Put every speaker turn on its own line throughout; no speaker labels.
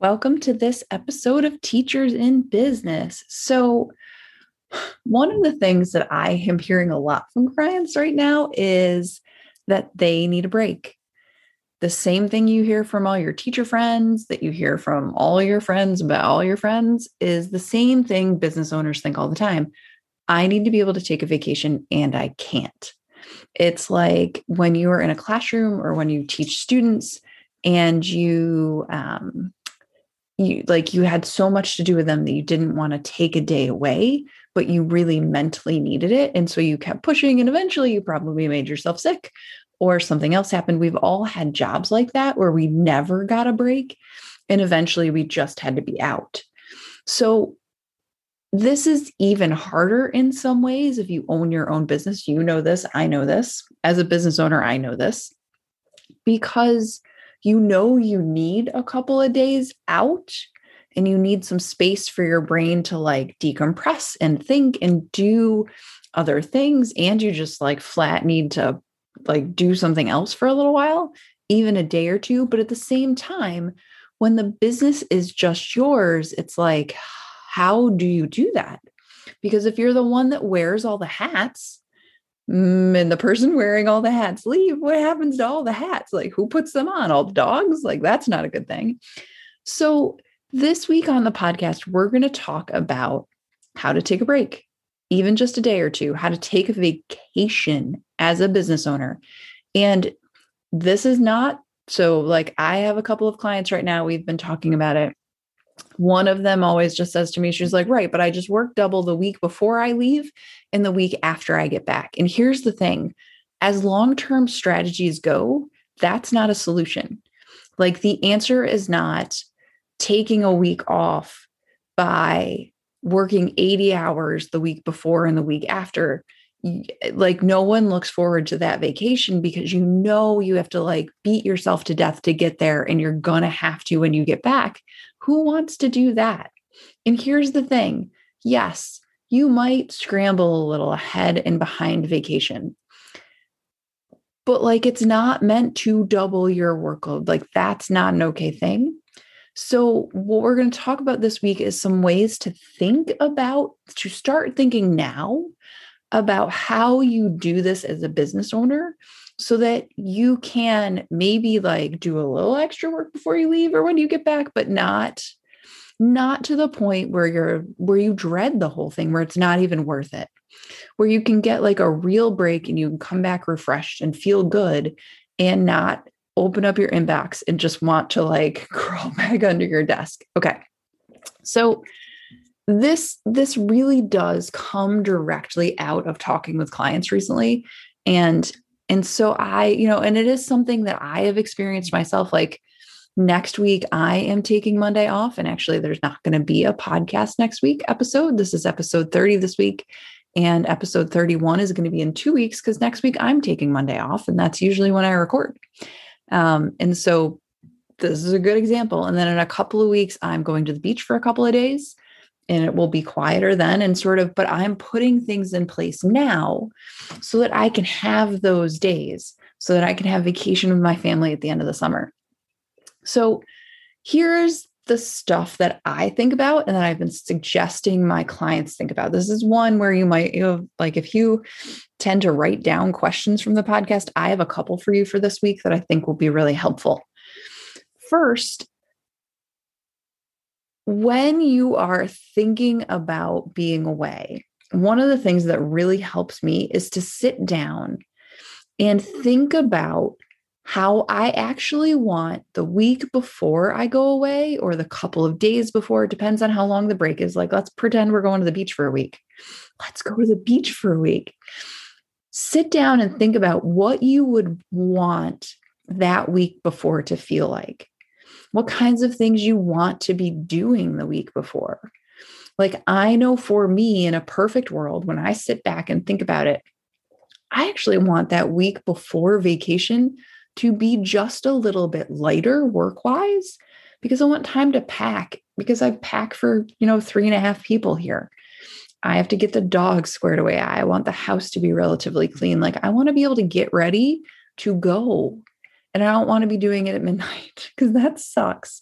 Welcome to this episode of Teachers in Business. So, one of the things that I am hearing a lot from clients right now is that they need a break. The same thing you hear from all your teacher friends, that you hear from all your friends about all your friends, is the same thing business owners think all the time. I need to be able to take a vacation and I can't. It's like when you are in a classroom or when you teach students and you um, you like you had so much to do with them that you didn't want to take a day away but you really mentally needed it and so you kept pushing and eventually you probably made yourself sick or something else happened. We've all had jobs like that where we never got a break and eventually we just had to be out. So this is even harder in some ways if you own your own business. You know this i know this. As a business owner i know this. Because you know you need a couple of days out and you need some space for your brain to like decompress and think and do other things and you just like flat need to like do something else for a little while even a day or two but at the same time when the business is just yours it's like how do you do that? Because if you're the one that wears all the hats Mm, and the person wearing all the hats leave, what happens to all the hats? Like, who puts them on? All the dogs? Like, that's not a good thing. So, this week on the podcast, we're going to talk about how to take a break, even just a day or two, how to take a vacation as a business owner. And this is not so, like, I have a couple of clients right now. We've been talking about it one of them always just says to me, she's like, right, but I just work double the week before I leave and the week after I get back. And here's the thing as long term strategies go, that's not a solution. Like the answer is not taking a week off by working 80 hours the week before and the week after like no one looks forward to that vacation because you know you have to like beat yourself to death to get there and you're going to have to when you get back who wants to do that? And here's the thing yes, you might scramble a little ahead and behind vacation, but like it's not meant to double your workload. Like that's not an okay thing. So, what we're going to talk about this week is some ways to think about, to start thinking now about how you do this as a business owner so that you can maybe like do a little extra work before you leave or when you get back but not not to the point where you're where you dread the whole thing where it's not even worth it. Where you can get like a real break and you can come back refreshed and feel good and not open up your inbox and just want to like crawl back under your desk. Okay. So this this really does come directly out of talking with clients recently and and so I, you know, and it is something that I have experienced myself. Like next week, I am taking Monday off. And actually, there's not going to be a podcast next week episode. This is episode 30 this week. And episode 31 is going to be in two weeks because next week I'm taking Monday off. And that's usually when I record. Um, and so this is a good example. And then in a couple of weeks, I'm going to the beach for a couple of days and it will be quieter then and sort of but i'm putting things in place now so that i can have those days so that i can have vacation with my family at the end of the summer. So here's the stuff that i think about and that i've been suggesting my clients think about. This is one where you might you know like if you tend to write down questions from the podcast i have a couple for you for this week that i think will be really helpful. First when you are thinking about being away, one of the things that really helps me is to sit down and think about how I actually want the week before I go away or the couple of days before. It depends on how long the break is. Like, let's pretend we're going to the beach for a week. Let's go to the beach for a week. Sit down and think about what you would want that week before to feel like what kinds of things you want to be doing the week before. Like, I know for me in a perfect world, when I sit back and think about it, I actually want that week before vacation to be just a little bit lighter work wise because I want time to pack because I pack for, you know, three and a half people here. I have to get the dog squared away. I want the house to be relatively clean. Like I want to be able to get ready to go. And I don't want to be doing it at midnight because that sucks.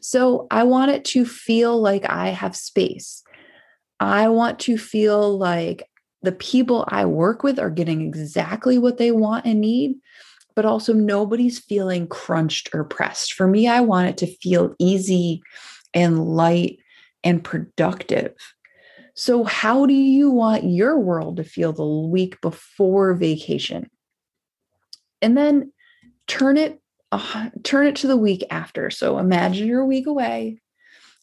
So I want it to feel like I have space. I want to feel like the people I work with are getting exactly what they want and need, but also nobody's feeling crunched or pressed. For me, I want it to feel easy and light and productive. So, how do you want your world to feel the week before vacation? And then turn it uh, turn it to the week after. So, imagine you're a week away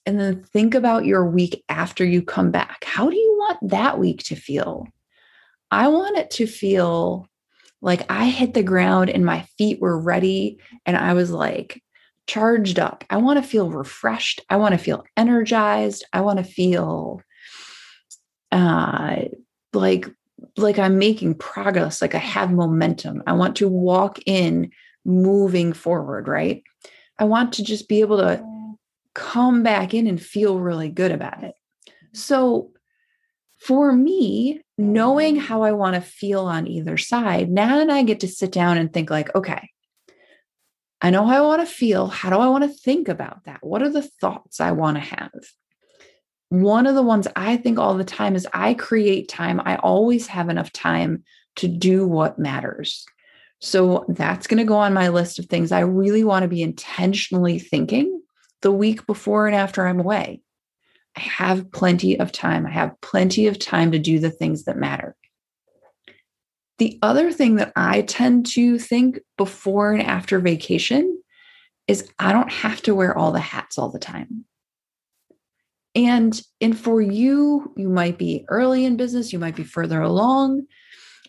and then think about your week after you come back. How do you want that week to feel? I want it to feel like I hit the ground and my feet were ready and I was like charged up. I want to feel refreshed. I want to feel energized. I want to feel uh like like I'm making progress, like I have momentum. I want to walk in moving forward, right? I want to just be able to come back in and feel really good about it. Mm-hmm. So for me, knowing mm-hmm. how I want to feel on either side, now and I get to sit down and think like, okay, I know how I want to feel. How do I want to think about that? What are the thoughts I want to have? One of the ones I think all the time is I create time. I always have enough time to do what matters. So that's going to go on my list of things I really want to be intentionally thinking the week before and after I'm away. I have plenty of time. I have plenty of time to do the things that matter. The other thing that I tend to think before and after vacation is I don't have to wear all the hats all the time. And and for you, you might be early in business, you might be further along.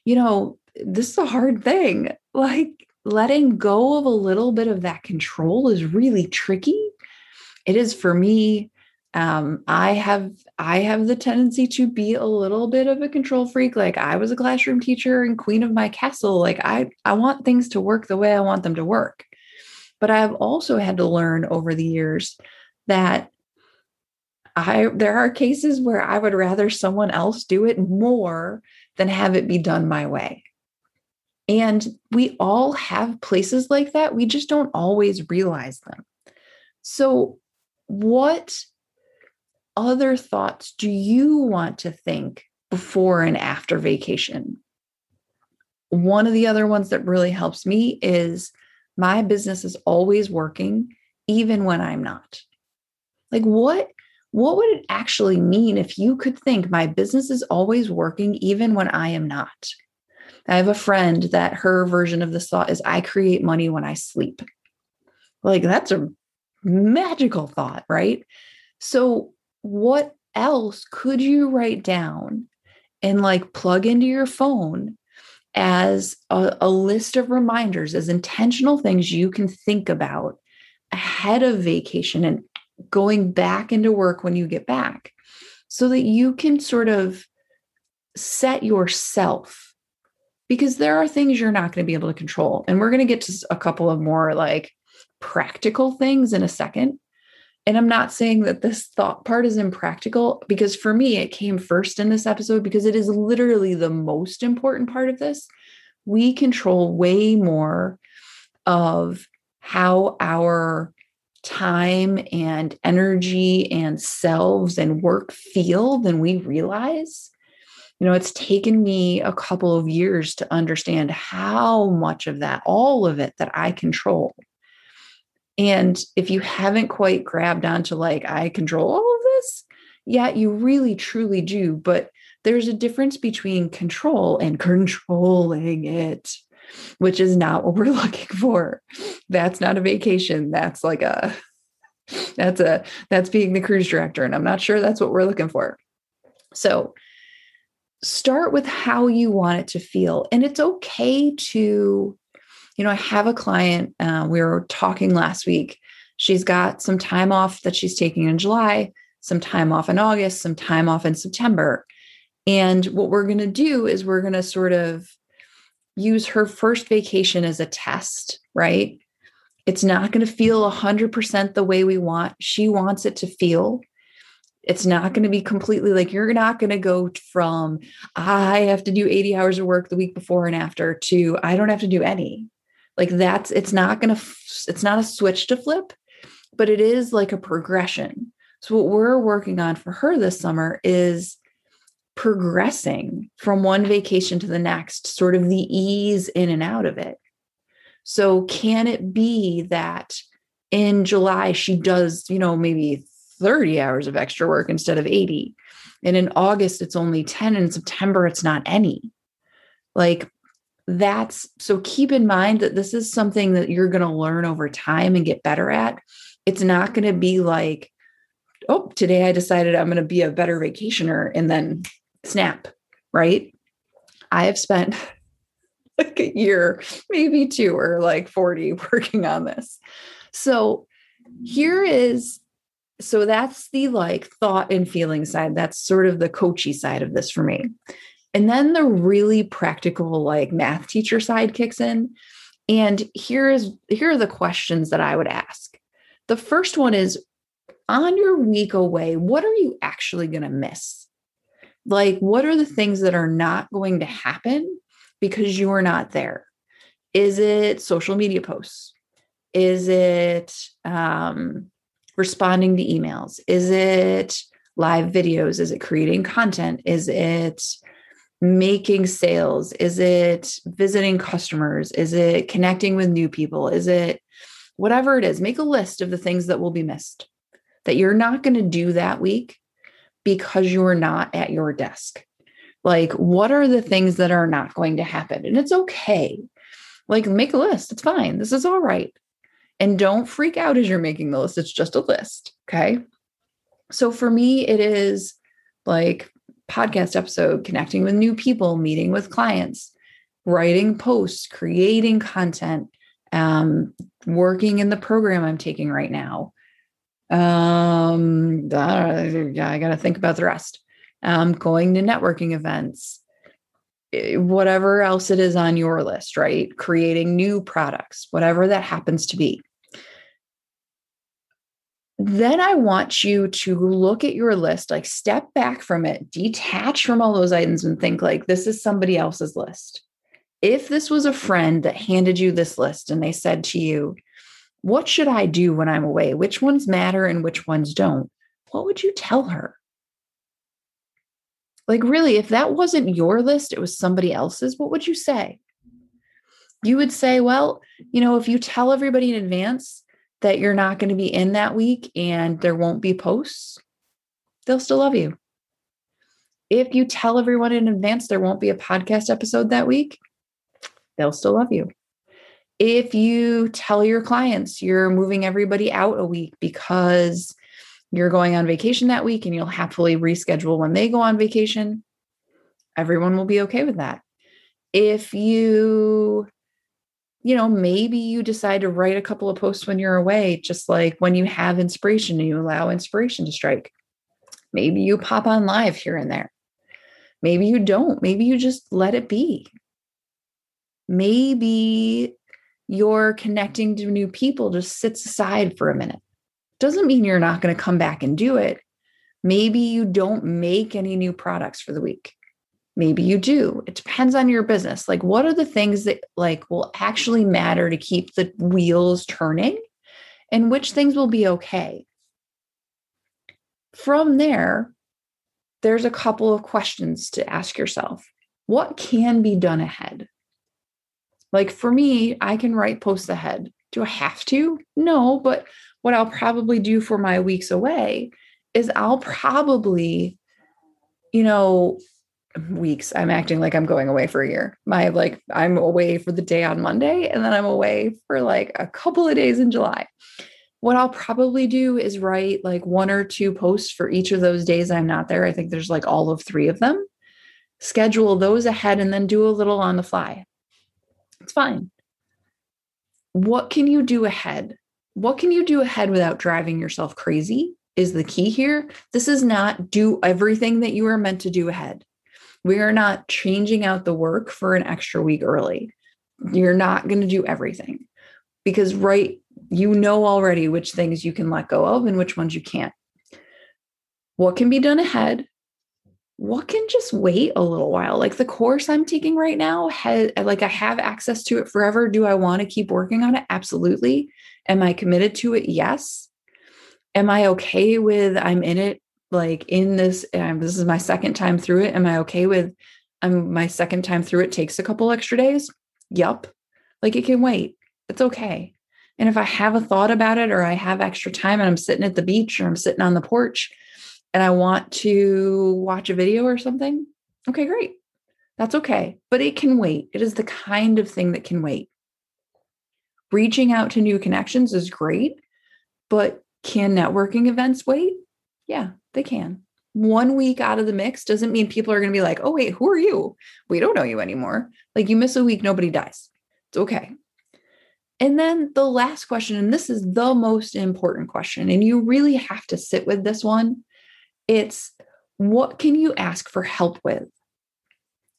You know, this is a hard thing. Like letting go of a little bit of that control is really tricky. It is for me um, i have i have the tendency to be a little bit of a control freak like i was a classroom teacher and queen of my castle like i i want things to work the way i want them to work but i've also had to learn over the years that i there are cases where i would rather someone else do it more than have it be done my way and we all have places like that we just don't always realize them so what other thoughts do you want to think before and after vacation? One of the other ones that really helps me is my business is always working, even when I'm not. Like, what? What would it actually mean if you could think my business is always working even when I am not? I have a friend that her version of this thought is I create money when I sleep. Like, that's a magical thought, right? So, what else could you write down and like plug into your phone as a, a, list of reminders, as intentional things you can think about ahead of vacation and going back into work when you get back so that you can sort of set yourself because there are things you're not going to be able to control. And we're going to get to a couple of more like practical things in a second. And I'm not saying that this thought part is impractical because for me, it came first in this episode because it is literally the most important part of this. We control way more of how our time and energy and selves and work feel than we realize. You know, it's taken me a couple of years to understand how much of that, all of it, that I control. And if you haven't quite grabbed onto like, I control all of this, yeah, you really truly do. But there's a difference between control and controlling it, which is not what we're looking for. That's not a vacation. That's like a, that's a, that's being the cruise director. And I'm not sure that's what we're looking for. So start with how you want it to feel. And it's okay to you know, I have a client, uh, we were talking last week. She's got some time off that she's taking in July. some time off in August, some time off in September. And what we're going to do is we're going to sort of use her first vacation as a test, right? It's not going to feel 100% the way we want. She wants it to feel. It's not going to be completely like you're not going to go from I have to do 80 hours of work the week before and after to I don't have to do any. Like that's it's not going to it's not a switch to flip, but it is like a progression. So what we're working on for her this summer is progressing from one vacation to the next, sort of the ease in and out of it. So, can it be that in July she does, you know, maybe 30 hours of extra work instead of 80? And in August, it's only 10. And in September, it's not any. Like, that's so keep in mind that this is something that you're going to learn over time and get better at. It's not going to be like, oh, today I decided I'm going to be a better vacationer. And then snap, right? I have spent like a year, maybe two or like 40 working on this. So here is so that's the like thought and feeling side. That's sort of the coachy side of this for me. And then the really practical like math teacher side kicks in. And here is here are the questions that I would ask. The first one is on your week away, what are you actually going to miss? like what are the things that are not going to happen because you are not there is it social media posts is it um, responding to emails is it live videos is it creating content is it making sales is it visiting customers is it connecting with new people is it whatever it is make a list of the things that will be missed that you're not going to do that week because you're not at your desk. Like, what are the things that are not going to happen? And it's okay. Like, make a list. It's fine. This is all right. And don't freak out as you're making the list. It's just a list. Okay. So for me, it is like podcast episode, connecting with new people, meeting with clients, writing posts, creating content, um, working in the program I'm taking right now, um, yeah, I got to think about the rest. Um, going to networking events, Eh, whatever else it is on your list, right? Creating new products, whatever that happens to be. Then I want you to look at your list, like step back from it, detach from all those items and think like this is somebody else's list. If this was a friend that handed you this list and they said to you, what should I do when I'm away? Which ones matter and which ones don't? What would you tell her? Like, really, if that wasn't your list, it was somebody else's, what would you say? You would say, well, you know, if you tell everybody in advance that you're not going to be in that week and there won't be posts, they'll still love you. If you tell everyone in advance there won't be a podcast episode that week, they'll still love you if you tell your clients you're moving everybody out a week because you're going on vacation that week and you'll happily reschedule when they go on vacation, everyone will be okay with that. If you, you know, maybe you decide to write a couple of posts when you're away, just like when you have inspiration and you allow inspiration to strike. Maybe you pop on live here and there. Maybe you don't. Maybe you just let it be. Maybe you're connecting to new people just sits aside for a minute. Doesn't mean you're not going to come back and do it. Maybe you don't make any new products for the week. Maybe you do. It depends on your business. Like what are the things that like will actually matter to keep the wheels turning and which things will be okay. From there, there's a couple of questions to ask yourself. What can be done ahead? Like for me, I can write posts ahead. Do I have to? No, but what I'll probably do for my weeks away is I'll probably, you know, weeks. I'm acting like I'm going away for a year. My like I'm away for the day on Monday and then I'm away for like a couple of days in July. What I'll probably do is write like one or two posts for each of those days I'm not there. I think there's like all of 3 of them. Schedule those ahead and then do a little on the fly. It's fine. What can you do ahead? What can you do ahead without driving yourself crazy? is the key here. This is not do everything that you are meant to do ahead. We are not changing out the work for an extra week early. You're not going to do everything because, right, you know already which things you can let go of and which ones you can't. What can be done ahead? What can just wait a little while? Like the course I'm taking right now, has, like I have access to it forever. Do I want to keep working on it? Absolutely. Am I committed to it? Yes. Am I okay with I'm in it like in this um, this is my second time through it am i okay with um, my second time through it takes a couple extra days yup like it can wait it's okay and if i have a thought about it or i have extra time and i'm sitting at the beach or i'm sitting on the porch and i want to watch a video or something okay great that's okay but it can wait it is the kind of thing that can wait reaching out to new connections is great but can networking events wait yeah they can. One week out of the mix doesn't mean people are going to be like, oh, wait, who are you? We don't know you anymore. Like you miss a week, nobody dies. It's okay. And then the last question, and this is the most important question, and you really have to sit with this one. It's what can you ask for help with?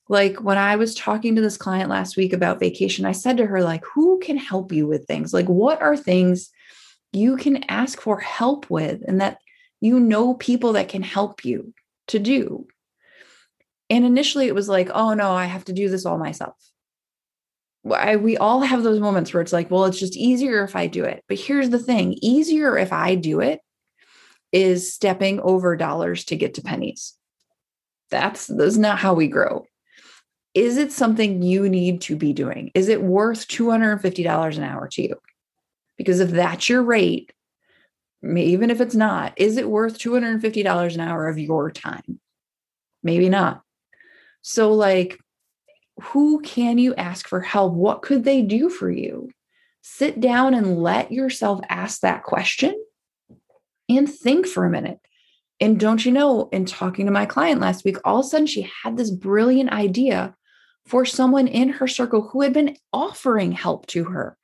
Like when I was talking to this client last week about vacation, I said to her, like, who can help you with things? Like, what are things you can ask for help with? And that you know people that can help you to do. And initially it was like, oh no, I have to do this all myself. I, we all have those moments where it's like, well, it's just easier if I do it. But here's the thing easier if I do it is stepping over dollars to get to pennies. That's, that's not how we grow. Is it something you need to be doing? Is it worth $250 an hour to you? Because if that's your rate, even if it's not, is it worth $250 an hour of your time? Maybe not. So, like, who can you ask for help? What could they do for you? Sit down and let yourself ask that question and think for a minute. And don't you know, in talking to my client last week, all of a sudden she had this brilliant idea for someone in her circle who had been offering help to her,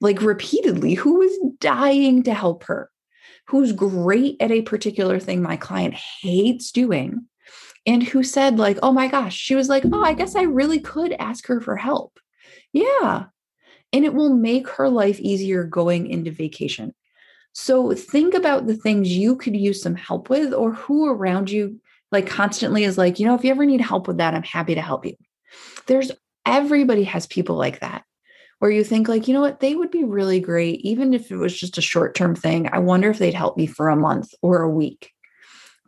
like repeatedly, who was dying to help her who's great at a particular thing my client hates doing and who said like oh my gosh she was like oh i guess i really could ask her for help. Yeah. And it will make her life easier going into vacation so think about the things you could use some help with or who around you like constantly is like you know if you ever need help with that i'm happy to help you. There's everybody has people like that where you think like you know what? They would be really great even if it was just a short term thing. I wonder if they'd help me for a month or a week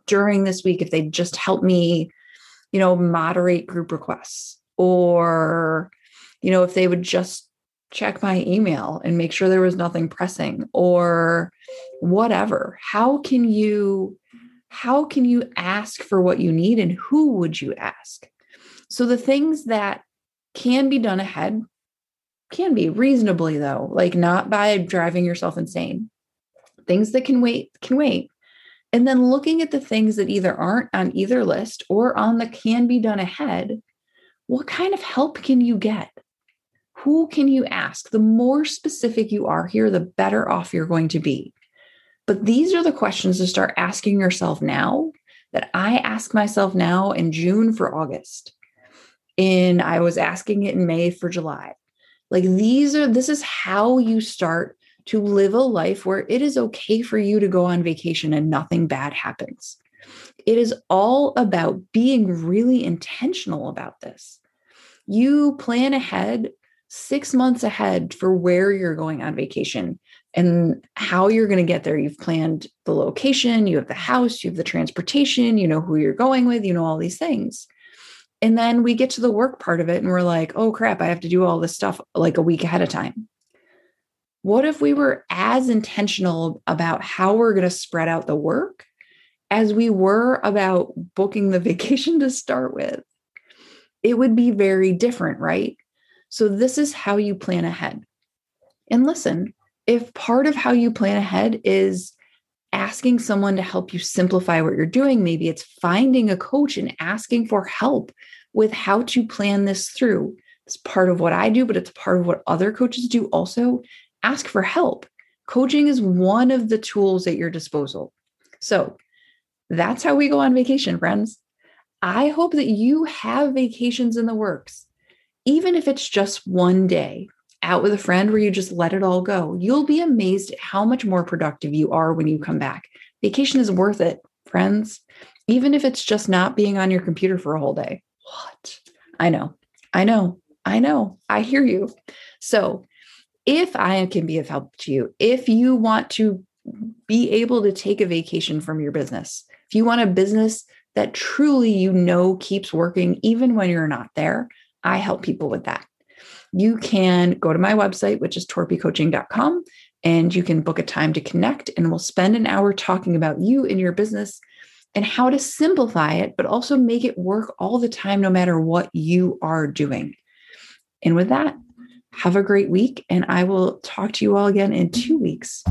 during this week if they'd just help me you know moderate group requests or you know if they would just check my email and make sure there was nothing pressing or whatever how can you how can you ask for what you need and who would you ask so the things that can be done ahead can be reasonably though, like not by driving yourself insane. Things that can wait can wait. And then looking at the things that either aren't on either list or on the can be done ahead, what kind of help can you get? Who can you ask? The more specific you are here, the better off you're going to be. But these are the questions to start asking yourself now that I ask myself now in June for August. In I was asking it in May for July. Like these are, this is how you start to live a life where it is okay for you to go on vacation and nothing bad happens. It is all about being really intentional about this. You plan ahead six months ahead for where you're going on vacation and how you're going to get there. You've planned the location, you have the house, you have the transportation, you know who you're going with, you know all these things. And then we get to the work part of it and we're like, oh crap, I have to do all this stuff like a week ahead of time. What if we were as intentional about how we're going to spread out the work as we were about booking the vacation to start with? It would be very different, right? So, this is how you plan ahead. And listen, if part of how you plan ahead is asking someone to help you simplify what you're doing. Maybe it's finding a coach and asking for help with how to plan this through. It's part of what I do, but it's part of what other coaches do also. Ask for help. Coaching is one of the tools at your disposal. So that's how we go on vacation, friends. I hope that you have vacations in the works, even if it's just one day out with a friend where you just let it all go. You'll be amazed at how much more productive you are when you come back. Vacation is worth it, friends, even if it's just not being on your computer for a whole day. What? I know. I know. I know. I hear you. So, if I can be of help to you, if you want to be able to take a vacation from your business, if you want a business that truly you know keeps working even when you're not there, I help people with that. You can go to my website, which is torpycoaching.com, and you can book a time to connect, and we'll spend an hour talking about you and your business and how to simplify it, but also make it work all the time, no matter what you are doing. And with that, have a great week, and I will talk to you all again in two weeks.